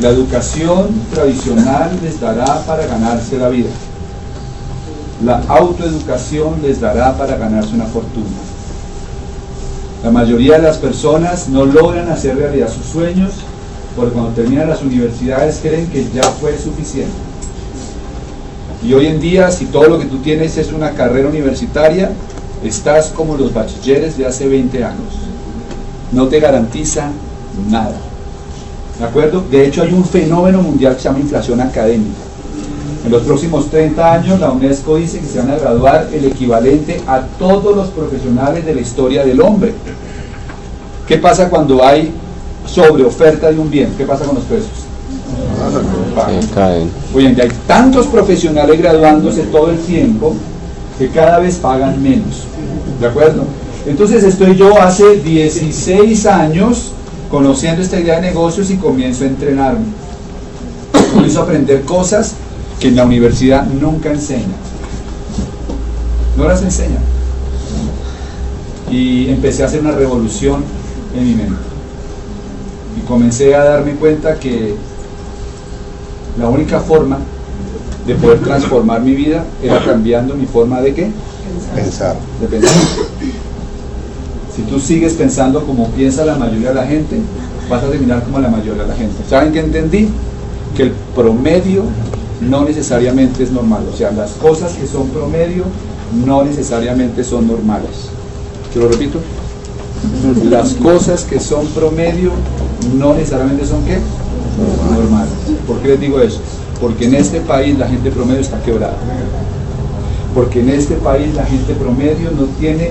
La educación tradicional les dará para ganarse la vida. La autoeducación les dará para ganarse una fortuna. La mayoría de las personas no logran hacer realidad sus sueños porque cuando terminan las universidades creen que ya fue suficiente. Y hoy en día, si todo lo que tú tienes es una carrera universitaria, estás como los bachilleres de hace 20 años. No te garantiza nada. ¿De acuerdo? De hecho, hay un fenómeno mundial que se llama inflación académica. En los próximos 30 años, la UNESCO dice que se van a graduar el equivalente a todos los profesionales de la historia del hombre. ¿Qué pasa cuando hay sobreoferta de un bien? ¿Qué pasa con los precios? caen. Hoy en día hay tantos profesionales graduándose todo el tiempo que cada vez pagan menos. ¿De acuerdo? Entonces estoy yo hace 16 años conociendo esta idea de negocios y comienzo a entrenarme. Comienzo a aprender cosas que en la universidad nunca enseñan. No las enseñan. Y empecé a hacer una revolución en mi mente. Y comencé a darme cuenta que la única forma de poder transformar mi vida era cambiando mi forma de qué? Pensar. De pensar. Si tú sigues pensando como piensa la mayoría de la gente, vas a terminar como la mayoría de la gente. ¿Saben qué entendí? Que el promedio no necesariamente es normal. O sea, las cosas que son promedio no necesariamente son normales. ¿Te lo repito? Las cosas que son promedio no necesariamente son qué? Normales. ¿Por qué les digo eso? Porque en este país la gente promedio está quebrada. Porque en este país la gente promedio no tiene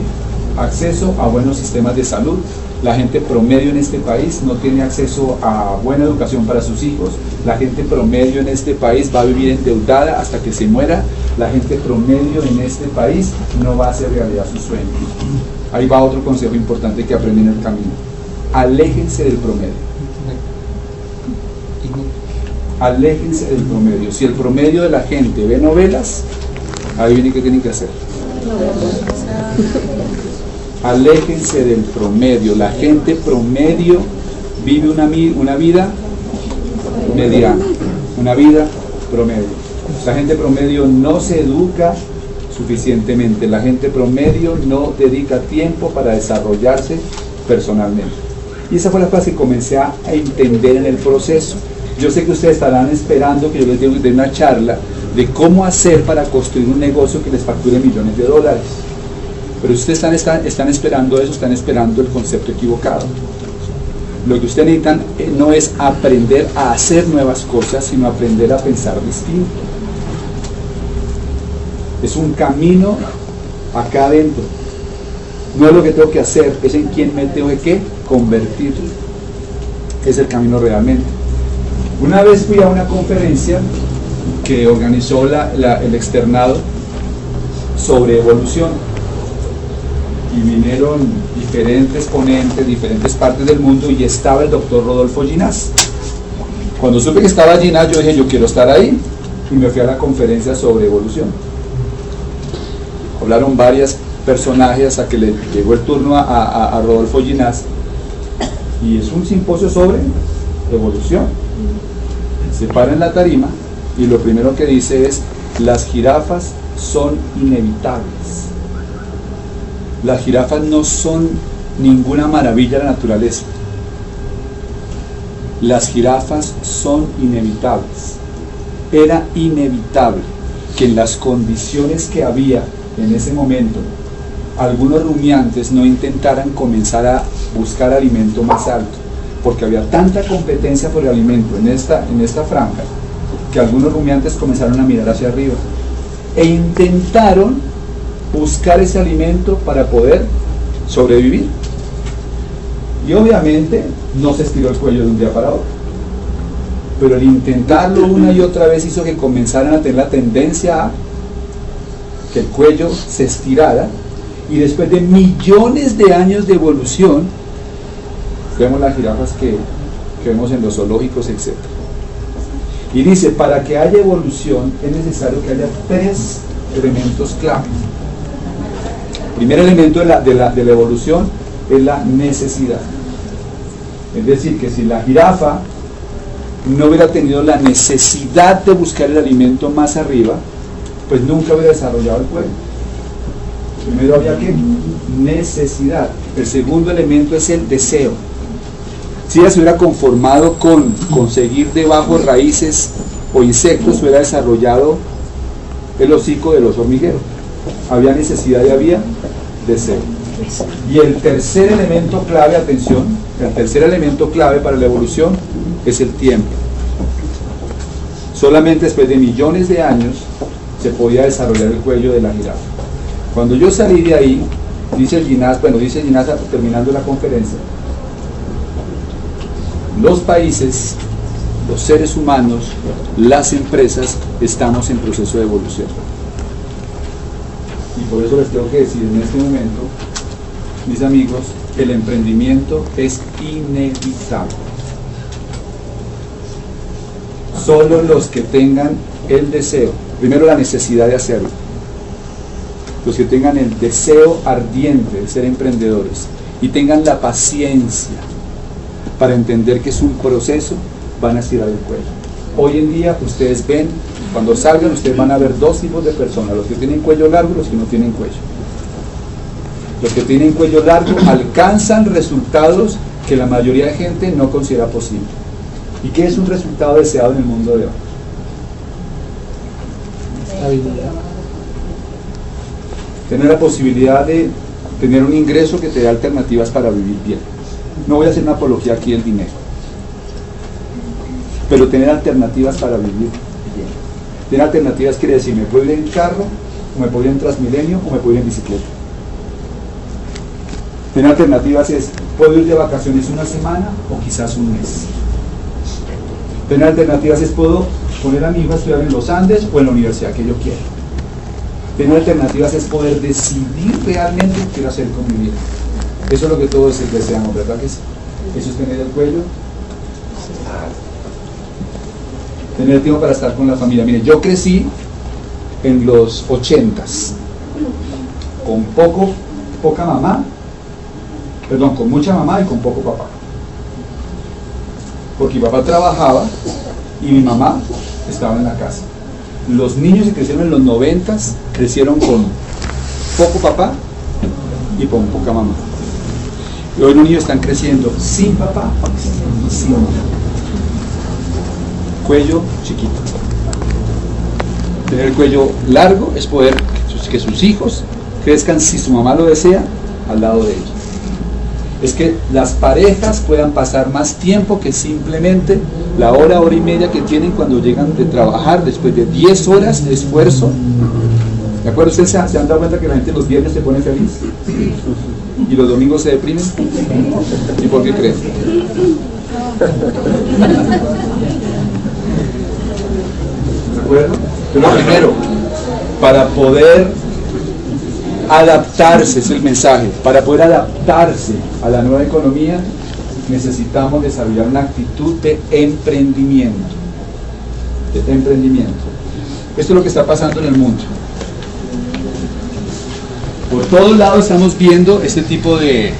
acceso a buenos sistemas de salud. La gente promedio en este país no tiene acceso a buena educación para sus hijos. La gente promedio en este país va a vivir endeudada hasta que se muera. La gente promedio en este país no va a hacer realidad sus sueños. Ahí va otro consejo importante que aprendí en el camino. Aléjense del promedio. Aléjense del promedio. Si el promedio de la gente ve novelas, ahí viene qué tienen que hacer. Aléjense del promedio. La gente promedio vive una, una vida mediana, una vida promedio. La gente promedio no se educa suficientemente. La gente promedio no dedica tiempo para desarrollarse personalmente. Y esa fue la frase que comencé a entender en el proceso. Yo sé que ustedes estarán esperando que yo les dé una charla de cómo hacer para construir un negocio que les facture millones de dólares. Pero ustedes están, esperando eso, están esperando el concepto equivocado. Lo que ustedes necesitan eh, no es aprender a hacer nuevas cosas, sino aprender a pensar distinto. Es un camino acá adentro. No es lo que tengo que hacer, es en quién me tengo que convertir. Es el camino realmente. Una vez fui a una conferencia que organizó el externado sobre evolución vinieron diferentes ponentes, diferentes partes del mundo y estaba el doctor Rodolfo Ginás. Cuando supe que estaba Ginás, yo dije, yo quiero estar ahí y me fui a la conferencia sobre evolución. Hablaron varias personajes hasta que le llegó el turno a, Rodolfo Ginás y es un simposio sobre evolución. Se para en la tarima y lo primero que dice es, las jirafas son inevitables. Las jirafas no son ninguna maravilla de la naturaleza. Las jirafas son inevitables. Era inevitable que en las condiciones que había en ese momento, algunos rumiantes no intentaran comenzar a buscar alimento más alto, porque había tanta competencia por el alimento en esta, en esta franja, que algunos rumiantes comenzaron a mirar hacia arriba e intentaron buscar ese alimento para poder sobrevivir. Y obviamente no se estiró el cuello de un día para otro. Pero el intentarlo una y otra vez hizo que comenzaran a tener la tendencia a que el cuello se estirara y después de millones de años de evolución, vemos las jirafas que, que vemos en los zoológicos, etc. Y dice, para que haya evolución es necesario que haya tres elementos clave. Primer elemento de la, de la, de la evolución es la necesidad. Es decir, que si la jirafa no hubiera tenido la necesidad de buscar el alimento más arriba, pues nunca hubiera desarrollado el cuello. Primero había que necesidad. El segundo elemento es el deseo. Si ella se hubiera conformado con conseguir debajo raíces o insectos, hubiera desarrollado el hocico de los hormigueros. Había necesidad y había deseo. Y el tercer elemento clave, atención, el tercer elemento clave para la evolución es el tiempo. Solamente después de millones de años se podía desarrollar el cuello de la jirafa. Cuando yo salí de ahí, dice el Ginás, bueno, dice el Ginás terminando la conferencia, los países, los seres humanos, las empresas, estamos en proceso de evolución. Y por eso les tengo que decir en este momento, mis amigos, el emprendimiento es inevitable. Solo los que tengan el deseo, primero la necesidad de hacerlo, los que tengan el deseo ardiente de ser emprendedores y tengan la paciencia para entender que es un proceso, van a estirar el. Hoy en día ustedes ven, cuando salgan ustedes van a ver dos tipos de personas, los que tienen cuello largo y los que no tienen cuello. Los que tienen cuello largo alcanzan resultados que la mayoría de gente no considera posible. ¿Y qué es un resultado deseado en el mundo de hoy? Tener la posibilidad de tener un ingreso que te dé alternativas para vivir bien. No voy a hacer una apología aquí del dinero, pero tener alternativas para vivir bien. Tener alternativas quiere decir, me puedo ir en carro, o me puedo ir en Transmilenio, o me puedo ir en bicicleta. Tener alternativas es, puedo ir de vacaciones una semana o quizás un mes. Tener alternativas es, puedo poner a mi hijo a estudiar en los Andes o en la universidad que yo quiera. Tener alternativas es poder decidir realmente qué quiero hacer con mi vida. Eso es lo que todos deseamos, ¿verdad que sí? Eso es tener el cuello. Tener tiempo para estar con la familia. Mire, yo crecí en los ochentas, con poco, poca mamá, perdón, con mucha mamá y con poco papá. Porque mi papá trabajaba y mi mamá estaba en la casa. Los niños que crecieron en los noventas crecieron con poco papá y con poca mamá. Y hoy los niños están creciendo sin papá sin mamá. Cuello chiquito. Tener el cuello largo es poder que sus, hijos crezcan, si su mamá lo desea, al lado de ellos. Es que las parejas puedan pasar más tiempo que simplemente la hora, hora y media que tienen cuando llegan de trabajar después de 10 horas de esfuerzo. ¿De acuerdo? ¿Ustedes se, se han dado cuenta que la gente los viernes se pone feliz? y los domingos se deprimen? ¿Y por qué creen? ¿De acuerdo? Primero, para poder adaptarse, es el mensaje, para poder adaptarse a la nueva economía, necesitamos desarrollar una actitud de emprendimiento. De emprendimiento. Esto es lo que está pasando en el mundo. Por todos lados estamos viendo este tipo de,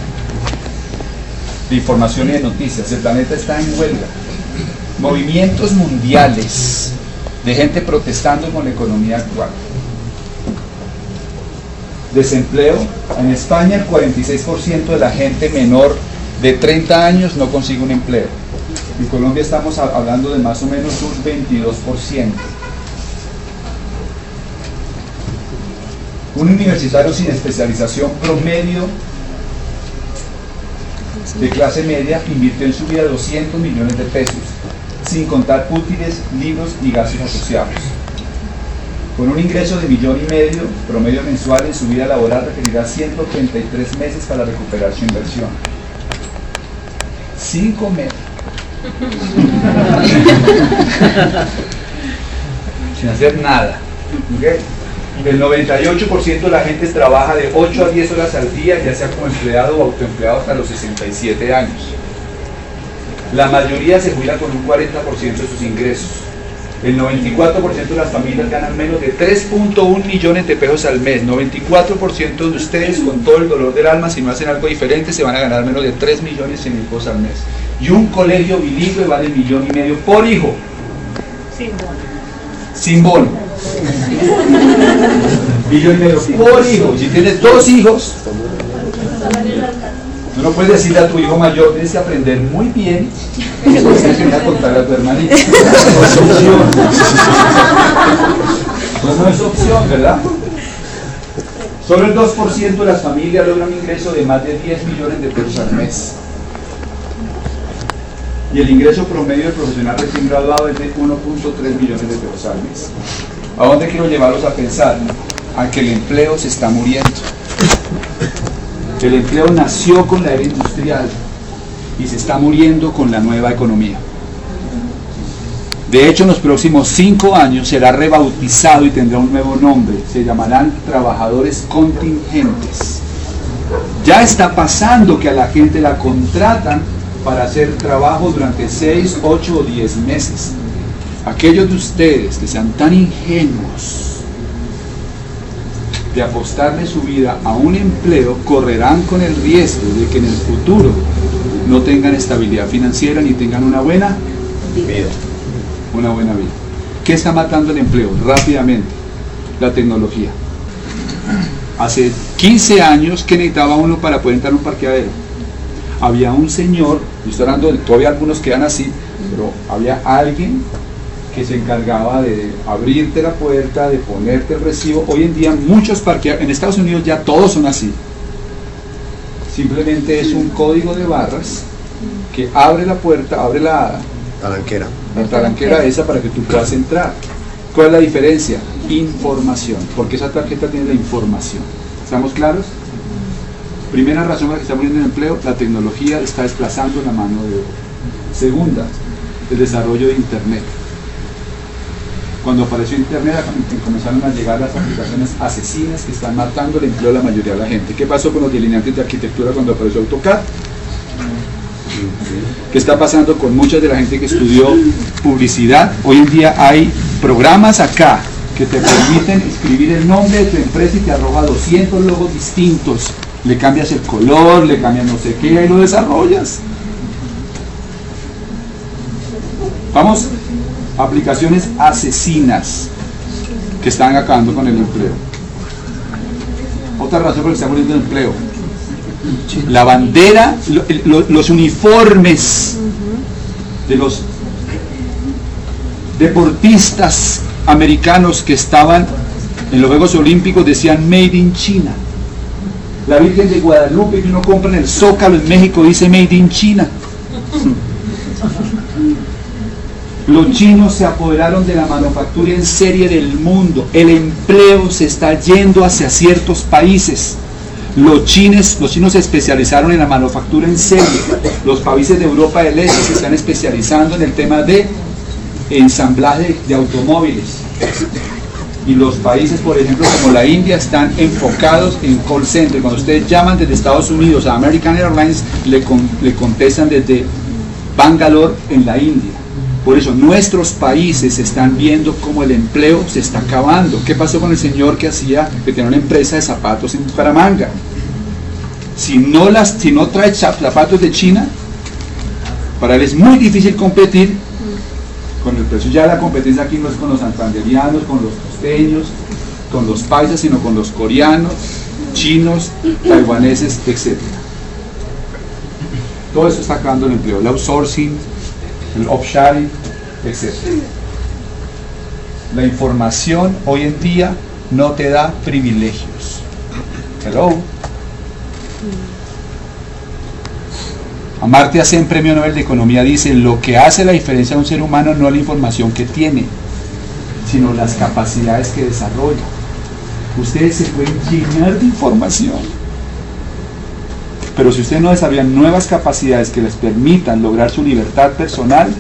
de información y de noticias. El planeta está en huelga. Movimientos mundiales de gente protestando con la economía actual. Desempleo. En España el 46% de la gente menor de 30 años no consigue un empleo. En Colombia estamos hablando de más o menos un 22%. Un universitario sin especialización promedio de clase media invirtió en su vida 200 millones de pesos, sin contar útiles, libros y gastos asociados. Con un ingreso de millón y medio promedio mensual en su vida laboral requerirá 133 meses para recuperar su inversión. Sin comer. sin hacer nada. ¿Okay? El 98% de la gente trabaja de 8 a 10 horas al día, ya sea como empleado o autoempleado hasta los 67 años. La mayoría se jubila con un 40% de sus ingresos. El 94% de las familias ganan menos de 3.1 millones de pesos al mes. 94% de ustedes, con todo el dolor del alma, si no hacen algo diferente, se van a ganar menos de 3 millones y pesos al mes. Y un colegio bilingüe vale millón y medio por hijo. Sin bono. Sin bono. millón y medio por hijo. Si tienes dos hijos, no puedes decirle a tu hijo mayor, tienes que aprender muy bien después tienes que a contar a tu hermanito. No es opción. Pues no es opción, ¿verdad? Solo el 2% de las familias logra un ingreso de más de 10 millones de pesos al mes. Y el ingreso promedio del profesional recién graduado es de 1.3 millones de pesos al mes. ¿A dónde quiero llevarlos a pensar? A que el empleo se está muriendo. El empleo nació con la era industrial y se está muriendo con la nueva economía. De hecho, en los próximos cinco años será rebautizado y tendrá un nuevo nombre. Se llamarán trabajadores contingentes. Ya está pasando que a la gente la contratan para hacer trabajo durante seis, ocho o diez meses. Aquellos de ustedes que sean tan ingenuos de apostarle su vida a un empleo, correrán con el riesgo de que en el futuro no tengan estabilidad financiera ni tengan una buena vida una buena vida. ¿Qué está matando el empleo? Rápidamente, la tecnología. Hace 15 años que necesitaba uno para poder entrar a un parqueadero. Había un señor, y estoy hablando todavía algunos quedan así, pero había alguien que se encargaba de abrirte la puerta, de ponerte el recibo. Hoy en día muchos parqueaderos, en Estados Unidos ya todos son así. Simplemente es un código de barras que abre la puerta, abre la, Talanquera. la talanquera esa para que tú puedas entrar. ¿Cuál es la diferencia? Información, porque esa tarjeta tiene la información. ¿Estamos claros? Primera razón por la que está muriendo el empleo, la tecnología está desplazando la mano de obra. Segunda, el desarrollo de Internet. Cuando apareció Internet comenzaron a llegar las aplicaciones asesinas que están matando el empleo de la mayoría de la gente. ¿Qué pasó con los delineantes de arquitectura cuando apareció AutoCAD? ¿Qué está pasando con mucha de la gente que estudió publicidad? Hoy en día hay programas acá que te permiten escribir el nombre de tu empresa y te arroja 200 logos distintos. Le cambias el color, le cambias no sé qué y lo desarrollas. Vamos, aplicaciones asesinas que están acabando con el empleo. Otra razón por la que está muriendo el empleo, la bandera, lo- lo- los uniformes de los deportistas americanos que estaban en los Juegos Olímpicos decían Made in China. La Virgen de Guadalupe que uno compra en el Zócalo en México dice Made in China. Los chinos se apoderaron de la manufactura en serie del mundo. El empleo se está yendo hacia ciertos países. Los chinos, los chinos se especializaron en la manufactura en serie. Los países de Europa del Este se están especializando en el tema de ensamblaje de automóviles. Y los países, por ejemplo, como la India, están enfocados en call center. Cuando ustedes llaman desde Estados Unidos a American Airlines, le contestan desde Bangalore en la India. Por eso nuestros países están viendo cómo el empleo se está acabando. ¿Qué pasó con el señor que hacía, que tenía una empresa de zapatos en Bucaramanga? Si no, las, si no trae zap- zapatos de China, para él es muy difícil competir con el precio. Ya la competencia aquí no es con los santanderianos, con los costeños, con los paisas, sino con los coreanos, chinos, taiwaneses, etc. Todo eso está acabando el empleo, el outsourcing, el offshoring, etc. La información hoy en día no te da privilegios. Hello. Amartya Sen, Premio Nobel de Economía, dice, lo que hace la diferencia de un ser humano no es la información que tiene, sino las capacidades que desarrolla. Ustedes se pueden llenar de información, pero si ustedes no desarrollan nuevas capacidades que les permitan lograr su libertad personal,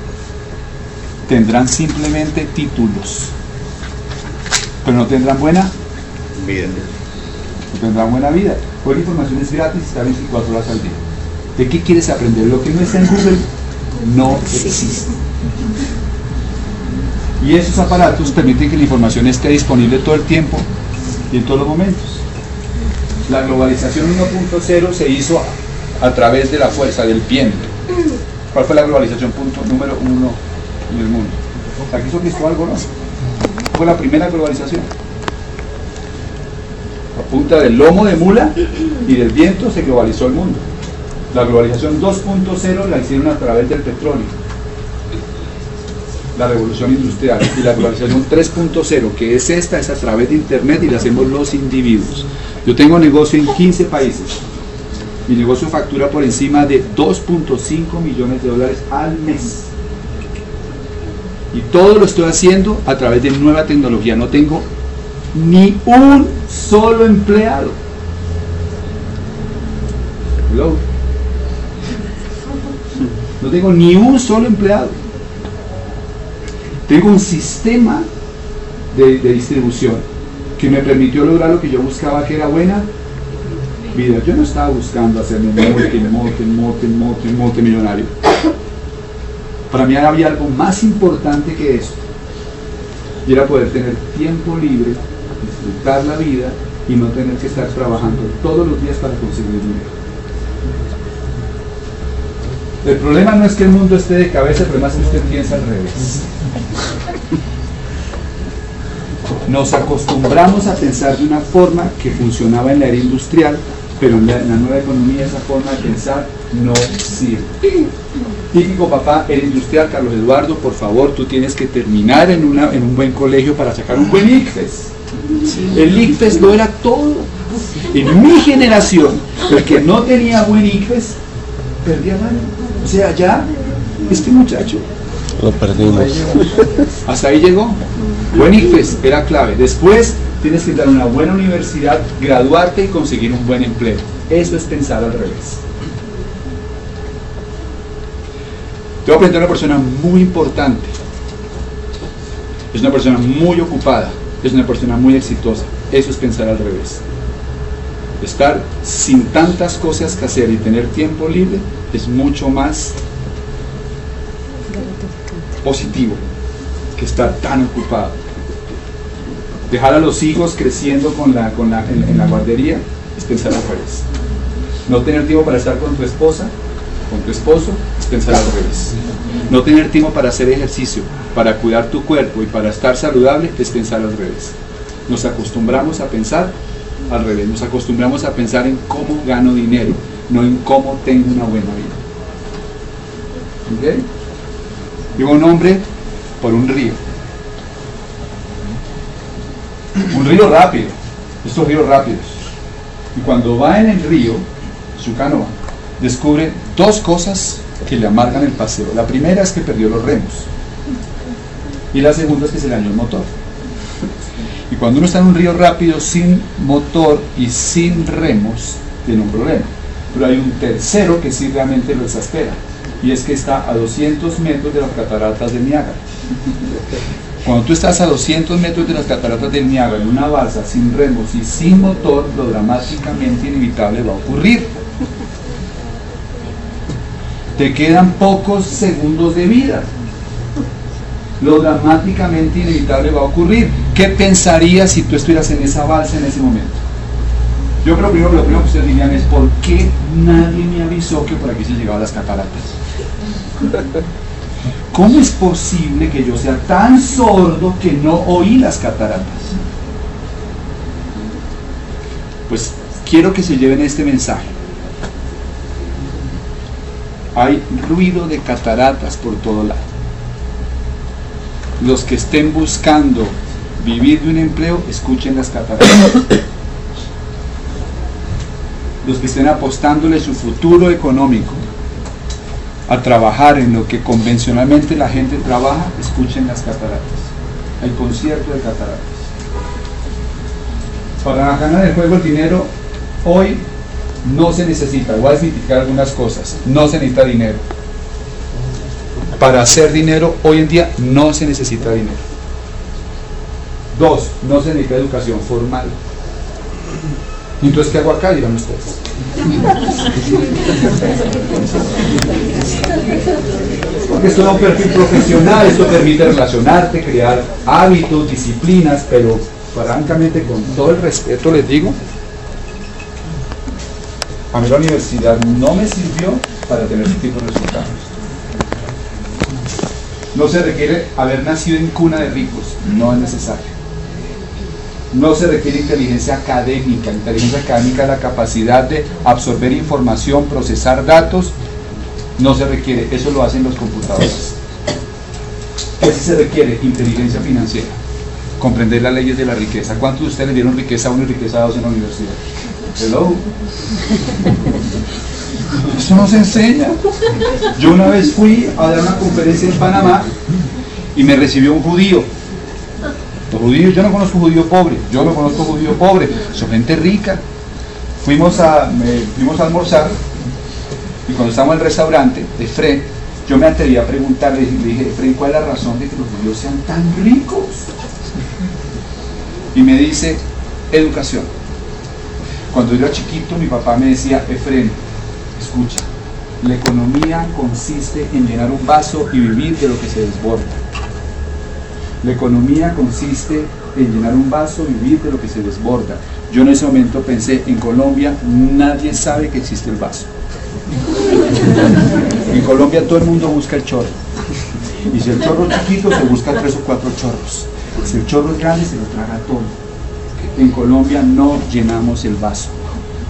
tendrán simplemente títulos, pero no tendrán buena, Vida. no tendrán buena vida. Hoy la información es gratis, está 24 horas al día. ¿De qué quieres aprender? Lo que no está en Google no existe. Y esos aparatos permiten que la información esté disponible todo el tiempo y en todos los momentos. La globalización 1.0 se hizo a, través de la fuerza del viento. ¿Cuál fue la globalización punto número uno en el mundo? Aquí hizo Cristo algo, ¿no? Fue la primera globalización. A punta del lomo de mula y del viento se globalizó el mundo. La globalización 2.0 la hicieron a través del petróleo, la revolución industrial. Y la globalización 3.0, que es esta, es a través de Internet y la hacemos los individuos. Yo tengo negocio en 15 países. Mi negocio factura por encima de 2.5 millones de dólares al mes. Y todo lo estoy haciendo a través de nueva tecnología. No tengo ni un solo empleado. Hello. No tengo ni un solo empleado. Tengo un sistema de, distribución que me permitió lograr lo que yo buscaba, que era buena vida. Yo no estaba buscando hacerme multi, multi, multi, multi, multimillonario. Para mí había algo más importante que eso. Y era poder tener tiempo libre, disfrutar la vida y no tener que estar trabajando todos los días para conseguir dinero. El problema no es que el mundo esté de cabeza, el problema es que usted piensa al revés. Nos acostumbramos a pensar de una forma que funcionaba en la era industrial, pero en la, nueva economía esa forma de pensar no sirve. Típico papá, el industrial, Carlos Eduardo, por favor, tú tienes que terminar en, una, en un buen colegio para sacar un buen ICFES. El ICFES lo era todo. En mi generación, el que no tenía buen ICFES, perdía mano. O sea, ya este muchacho lo perdimos. Hasta ahí llegó. Buen IFES era clave. Después tienes que ir a una buena universidad, graduarte y conseguir un buen empleo. Eso es pensar al revés. Te voy a presentar a una persona muy importante. Es una persona muy ocupada. Es una persona muy exitosa. Eso es pensar al revés. Estar sin tantas cosas que hacer y tener tiempo libre es mucho más positivo que estar tan ocupado. Dejar a los hijos creciendo con la, con la, en, la guardería es pensar al revés. No tener tiempo para estar con tu esposa, con tu esposo, es pensar al revés. No tener tiempo para hacer ejercicio, para cuidar tu cuerpo y para estar saludable, es pensar al revés. Nos acostumbramos a pensar al revés, nos acostumbramos a pensar en cómo gano dinero, no en cómo tengo una buena vida. ¿Ok? Vivo un hombre por un río. Un río rápido, estos ríos rápidos. Y cuando va en el río, su canoa, descubre dos cosas que le amargan el paseo. La primera es que perdió los remos. Y la segunda es que se le dañó el motor. Y cuando uno está en un río rápido sin motor y sin remos, tiene un problema. Pero hay un tercero que sí realmente lo exaspera, y es que está a 200 metros de las cataratas del Niágara. Cuando tú estás a 200 metros de las cataratas del Niágara en una balsa sin remos y sin motor, lo dramáticamente inevitable va a ocurrir. Te quedan pocos segundos de vida. Lo dramáticamente inevitable va a ocurrir. ¿Qué pensarías si tú estuvieras en esa balsa en ese momento? Yo creo que lo primero que ustedes dirían es ¿por qué nadie me avisó que por aquí se llegaban las cataratas? ¿Cómo es posible que yo sea tan sordo que no oí las cataratas? Pues quiero que se lleven este mensaje. Hay ruido de cataratas por todo lado. Los que estén buscando vivir de un empleo, escuchen las cataratas los que estén apostándole su futuro económico a trabajar en lo que convencionalmente la gente trabaja, escuchen las cataratas, el concierto de cataratas. Para ganar el juego el dinero, hoy no se necesita, voy a significar algunas cosas, no se necesita dinero. Para hacer dinero, hoy en día no se necesita dinero. Dos, no se necesita educación formal. Entonces, ¿qué hago acá? Dirán ustedes. Porque esto da un perfil profesional, esto permite relacionarte, crear hábitos, disciplinas, pero francamente, con todo el respeto les digo, a mí la universidad no me sirvió para tener ese tipo de resultados. No se requiere haber nacido en cuna de ricos, no es necesario. No se requiere inteligencia académica. Inteligencia académica es la capacidad de absorber información, procesar datos. No se requiere, eso lo hacen los computadores. ¿Qué sí se requiere? Inteligencia financiera. Comprender las leyes de la riqueza. ¿Cuántos de ustedes dieron riqueza a uno y riqueza a dos en la universidad? Hello. Eso no se enseña. Yo una vez fui a dar una conferencia en Panamá y me recibió un judío. Yo no conozco judío pobre, yo no conozco judío pobre, son gente rica. Fuimos a, fuimos a almorzar y cuando estamos en el restaurante de yo me atreví a preguntarle, le dije, Fred, ¿cuál es la razón de que los judíos sean tan ricos? Y me dice, educación. Cuando yo era chiquito, mi papá me decía, Efren, escucha, la economía consiste en llenar un vaso y vivir de lo que se desborda. La economía consiste en llenar un vaso y vivir de lo que se desborda. Yo en ese momento pensé, en Colombia nadie sabe que existe el vaso. En Colombia todo el mundo busca el chorro. Y si el chorro es chiquito, se busca tres o cuatro chorros. Si el chorro es grande, se lo traga todo. En Colombia no llenamos el vaso.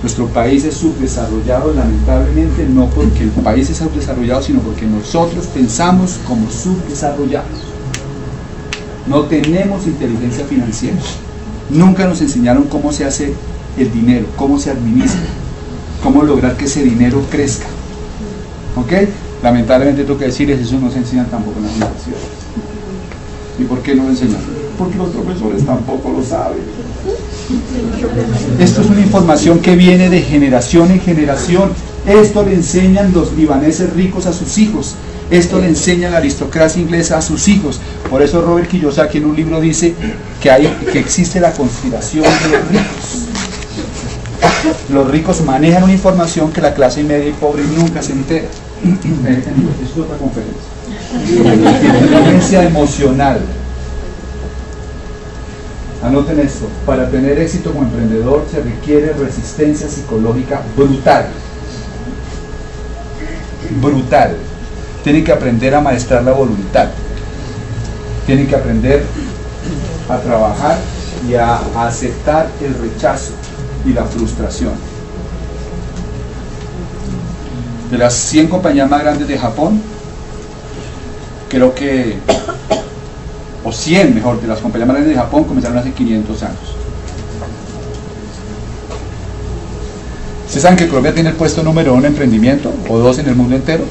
Nuestro país es subdesarrollado, lamentablemente, no porque el país es subdesarrollado, sino porque nosotros pensamos como subdesarrollados. No tenemos inteligencia financiera. Nunca nos enseñaron cómo se hace el dinero, cómo se administra, cómo lograr que ese dinero crezca. ¿Ok? Lamentablemente tengo que decirles, eso no se enseña tampoco en las universidades. ¿Y por qué no lo enseñan? Porque los profesores tampoco lo saben. Esto es una información que viene de generación en generación. Esto le enseñan los libaneses ricos a sus hijos. Esto le enseña la aristocracia inglesa a sus hijos. Por eso Robert Kiyosaki en un libro dice que, hay, que existe la conspiración de los ricos. Los ricos manejan una información que la clase media y pobre nunca se entera. es otra conferencia. Inteligencia emocional. Anoten esto, para tener éxito como emprendedor se requiere resistencia psicológica brutal. Brutal tienen que aprender a maestrar la voluntad, tienen que aprender a trabajar y a aceptar el rechazo y la frustración. De las 100 compañías más grandes de Japón, creo que, o 100 mejor, de las compañías más grandes de Japón comenzaron hace 500 años. ¿Se saben que Colombia tiene el puesto número uno en emprendimiento o dos en el mundo entero?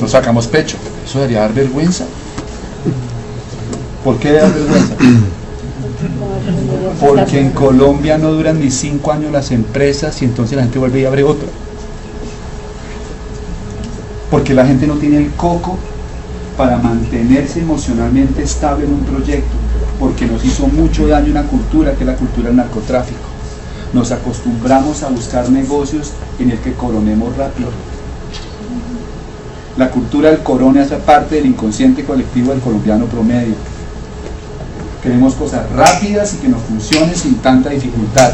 Nos sacamos pecho. Eso debería dar vergüenza. ¿Por qué dar vergüenza? Porque en Colombia no duran ni cinco años las empresas y entonces la gente vuelve y abre otra. Porque la gente no tiene el coco para mantenerse emocionalmente estable en un proyecto. Porque nos hizo mucho daño una cultura que es la cultura del narcotráfico. Nos acostumbramos a buscar negocios en el que coronemos rápido la cultura del corona hace parte del inconsciente colectivo del colombiano promedio. Queremos cosas rápidas y que nos funcionen sin tanta dificultad.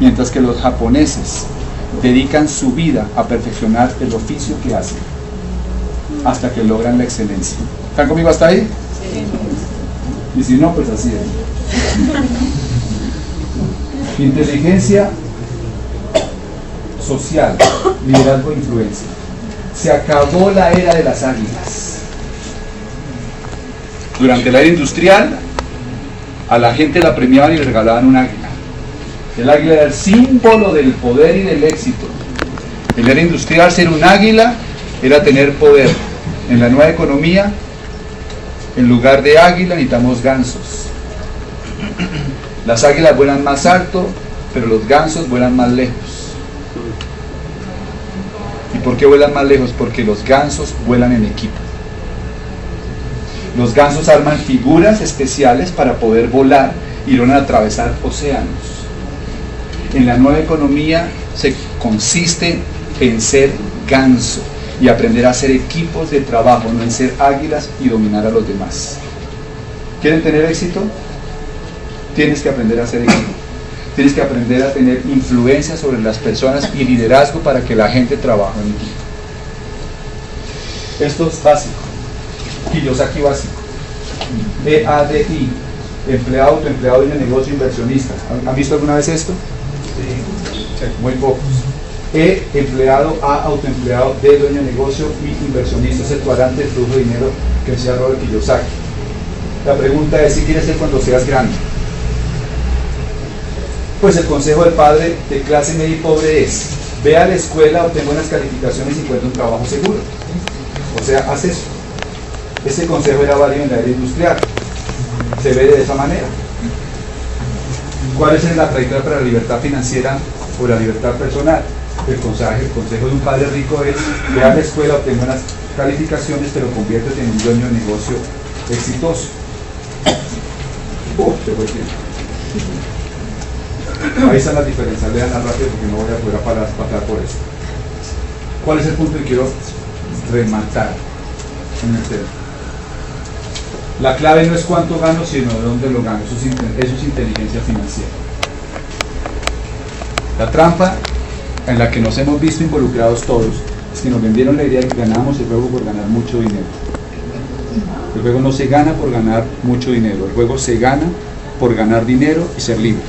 Mientras que los japoneses dedican su vida a perfeccionar el oficio que hacen hasta que logran la excelencia. ¿Están conmigo hasta ahí? Sí. Y si no, pues así es. Inteligencia social, liderazgo e influencia se acabó la era de las águilas. Durante la era industrial, a la gente la premiaban y le regalaban un águila. El águila era el símbolo del poder y del éxito. En la era industrial, ser un águila era tener poder. En la nueva economía, en lugar de águila, necesitamos gansos. Las águilas vuelan más alto, pero los gansos vuelan más lejos. ¿Por qué vuelan más lejos? Porque los gansos vuelan en equipo. Los gansos arman figuras especiales para poder volar y van a atravesar océanos. En la nueva economía se consiste en ser ganso y aprender a hacer equipos de trabajo, no en ser águilas y dominar a los demás. ¿Quieren tener éxito? Tienes que aprender a hacer equipo. Tienes que aprender a tener influencia sobre las personas y liderazgo para que la gente trabaje en equipo. Esto es básico. Kiyosaki básico. EADI. Empleado, autoempleado, de negocio, inversionista. ¿Han visto alguna vez esto? Sí. Muy pocos. E, empleado, A, autoempleado, D, dueño de negocio y inversionista. Es el cuadrante de flujo de dinero que decía Robert Kiyosaki. La pregunta es, si quieres ser cuando seas grande? Pues el consejo del padre de clase media y pobre es, ve a la escuela, obtén buenas calificaciones y encuentra un trabajo seguro. O sea, haz eso. Ese consejo era válido en la era industrial. Se ve de esa manera. ¿Cuál es la trayectoria para la libertad financiera o la libertad personal? El consejo, el consejo de un padre rico es, ve a la escuela, obtén buenas calificaciones, pero conviértete en un dueño de negocio exitoso. Oh, se fue Ahí están las diferencias, lean rápido porque no voy a poder pasar por eso. ¿Cuál es el punto que quiero rematar en el tema? La clave no es cuánto gano, sino de dónde lo gano. Eso es, eso es inteligencia financiera. La trampa en la que nos hemos visto involucrados todos es que nos vendieron la idea de que ganábamos el juego por ganar mucho dinero. El juego no se gana por ganar mucho dinero, el juego se gana por ganar dinero y ser libre.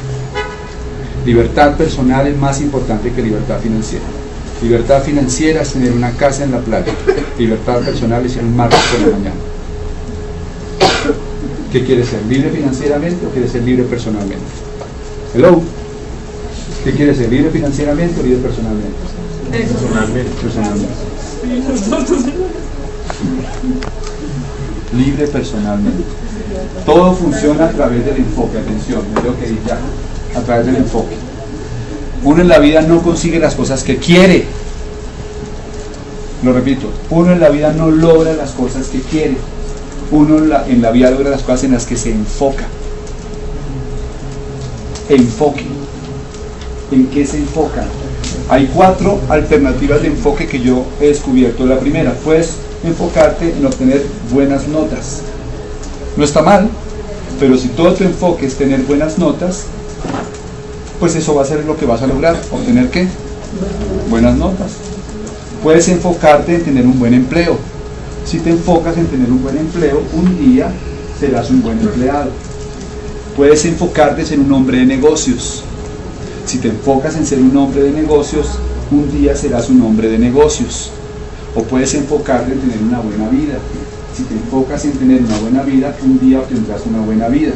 Libertad personal es más importante que libertad financiera. Libertad financiera es tener una casa en la playa. Libertad personal es ir un martes por la mañana. ¿Qué quieres ser? ¿Libre financieramente o quieres ser libre personalmente? Hello. ¿Qué quieres ser? ¿Libre financieramente o libre personalmente? Personalmente. Personalmente. Libre personalmente. Todo funciona a través del enfoque. Atención, es lo que dije ya a través del enfoque. Uno en la vida no consigue las cosas que quiere. Lo repito, uno en la vida no logra las cosas que quiere. Uno en la, en la vida logra las cosas en las que se enfoca. Enfoque. ¿En qué se enfoca? Hay cuatro alternativas de enfoque que yo he descubierto. La primera, puedes enfocarte en obtener buenas notas. No está mal, pero si todo tu enfoque es tener buenas notas, pues eso va a ser lo que vas a lograr, obtener qué? Buenas notas. Puedes enfocarte en tener un buen empleo. Si te enfocas en tener un buen empleo, un día serás un buen empleado. Puedes enfocarte en ser un hombre de negocios. Si te enfocas en ser un hombre de negocios, un día serás un hombre de negocios. O puedes enfocarte en tener una buena vida. Si te enfocas en tener una buena vida, un día obtendrás una buena vida.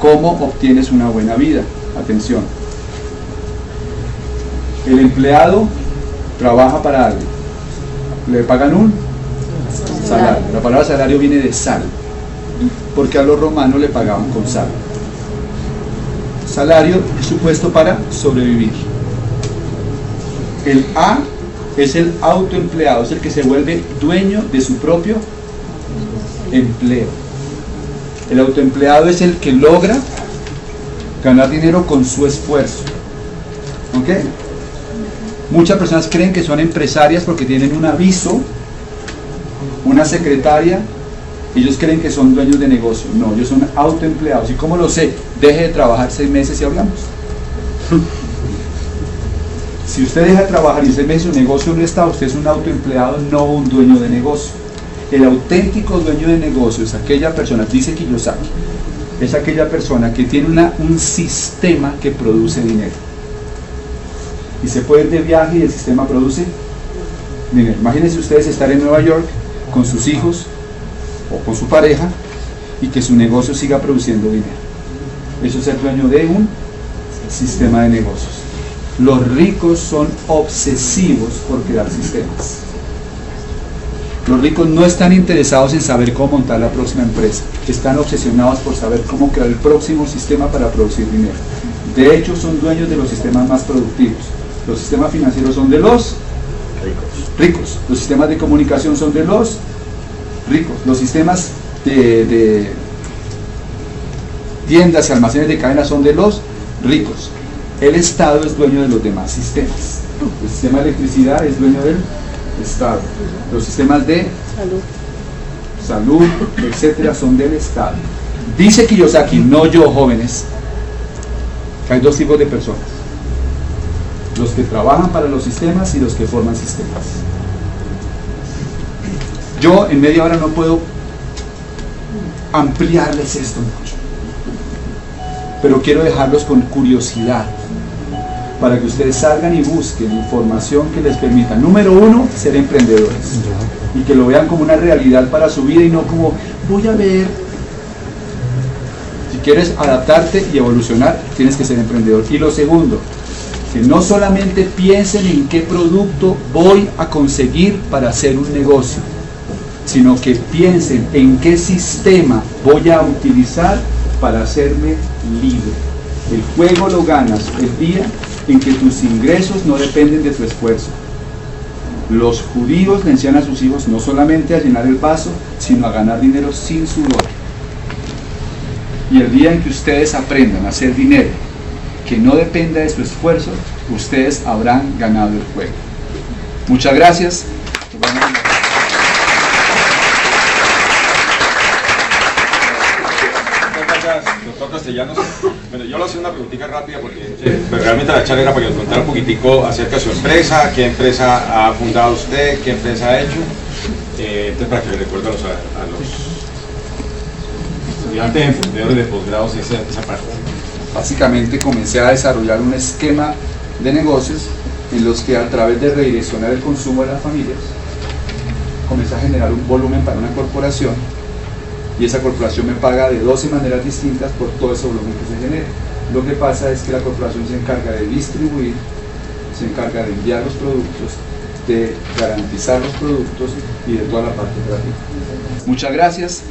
¿Cómo obtienes una buena vida? Atención, el empleado trabaja para alguien. Le pagan un salario. La palabra salario viene de sal, porque a los romanos le pagaban con sal. Salario es supuesto para sobrevivir. El A es el autoempleado, es el que se vuelve dueño de su propio empleo. El autoempleado es el que logra ganar dinero con su esfuerzo. ¿Ok? Muchas personas creen que son empresarias porque tienen un aviso, una secretaria, ellos creen que son dueños de negocio. No, ellos son autoempleados. ¿Y cómo lo sé? Deje de trabajar seis meses y hablamos. si usted deja de trabajar y seis meses su negocio no está, usted es un autoempleado, no un dueño de negocio. El auténtico dueño de negocio es aquella persona, dice Kiyosaki, es aquella persona que tiene una, un sistema que produce dinero y se puede ir de viaje y el sistema produce dinero. Imagínense ustedes estar en Nueva York con sus hijos o con su pareja y que su negocio siga produciendo dinero. Eso es ser dueño de un sistema de negocios. Los ricos son obsesivos por crear sistemas. Los ricos no están interesados en saber cómo montar la próxima empresa, están obsesionados por saber cómo crear el próximo sistema para producir dinero. De hecho, son dueños de los sistemas más productivos. Los sistemas financieros son de los ricos. Los sistemas de comunicación son de los ricos. Los sistemas de, tiendas y almacenes de cadena son de los ricos. El Estado es dueño de los demás sistemas. El sistema de electricidad es dueño del Estado. Los sistemas de salud, salud etcétera, son del Estado. Dice Kiyosaki, no yo, jóvenes, que hay dos tipos de personas los que trabajan para los sistemas y los que forman sistemas. Yo en media hora no puedo ampliarles esto mucho, pero quiero dejarlos con curiosidad para que ustedes salgan y busquen información que les permita, número uno, ser emprendedores y que lo vean como una realidad para su vida y no como voy a ver. Si quieres adaptarte y evolucionar, tienes que ser emprendedor. Y lo segundo, que no solamente piensen en qué producto voy a conseguir para hacer un negocio, sino que piensen en qué sistema voy a utilizar para hacerme libre. El juego lo ganas el día en que tus ingresos no dependen de tu esfuerzo. Los judíos le enseñan a sus hijos no solamente a llenar el vaso, sino a ganar dinero sin sudor. Y el día en que ustedes aprendan a hacer dinero que no dependa de su esfuerzo, ustedes habrán ganado el juego. Muchas gracias. Castellanos. Bueno, yo le hacía una preguntita rápida porque realmente la charla era para que nos contara un poquitico acerca de su empresa, qué empresa ha fundado usted, qué empresa ha hecho. Eh, entonces, para que le recuerde a los, estudiantes emprendedores de posgrados esa parte. Básicamente comencé a desarrollar un esquema de negocios en los que a través de redireccionar el consumo de las familias, comencé a generar un volumen para una corporación y esa corporación me paga de 12 maneras distintas por todo ese volumen que se genera. Lo que pasa es que la corporación se encarga de distribuir, se encarga de enviar los productos, de garantizar los productos y de toda la parte gráfica. Muchas gracias.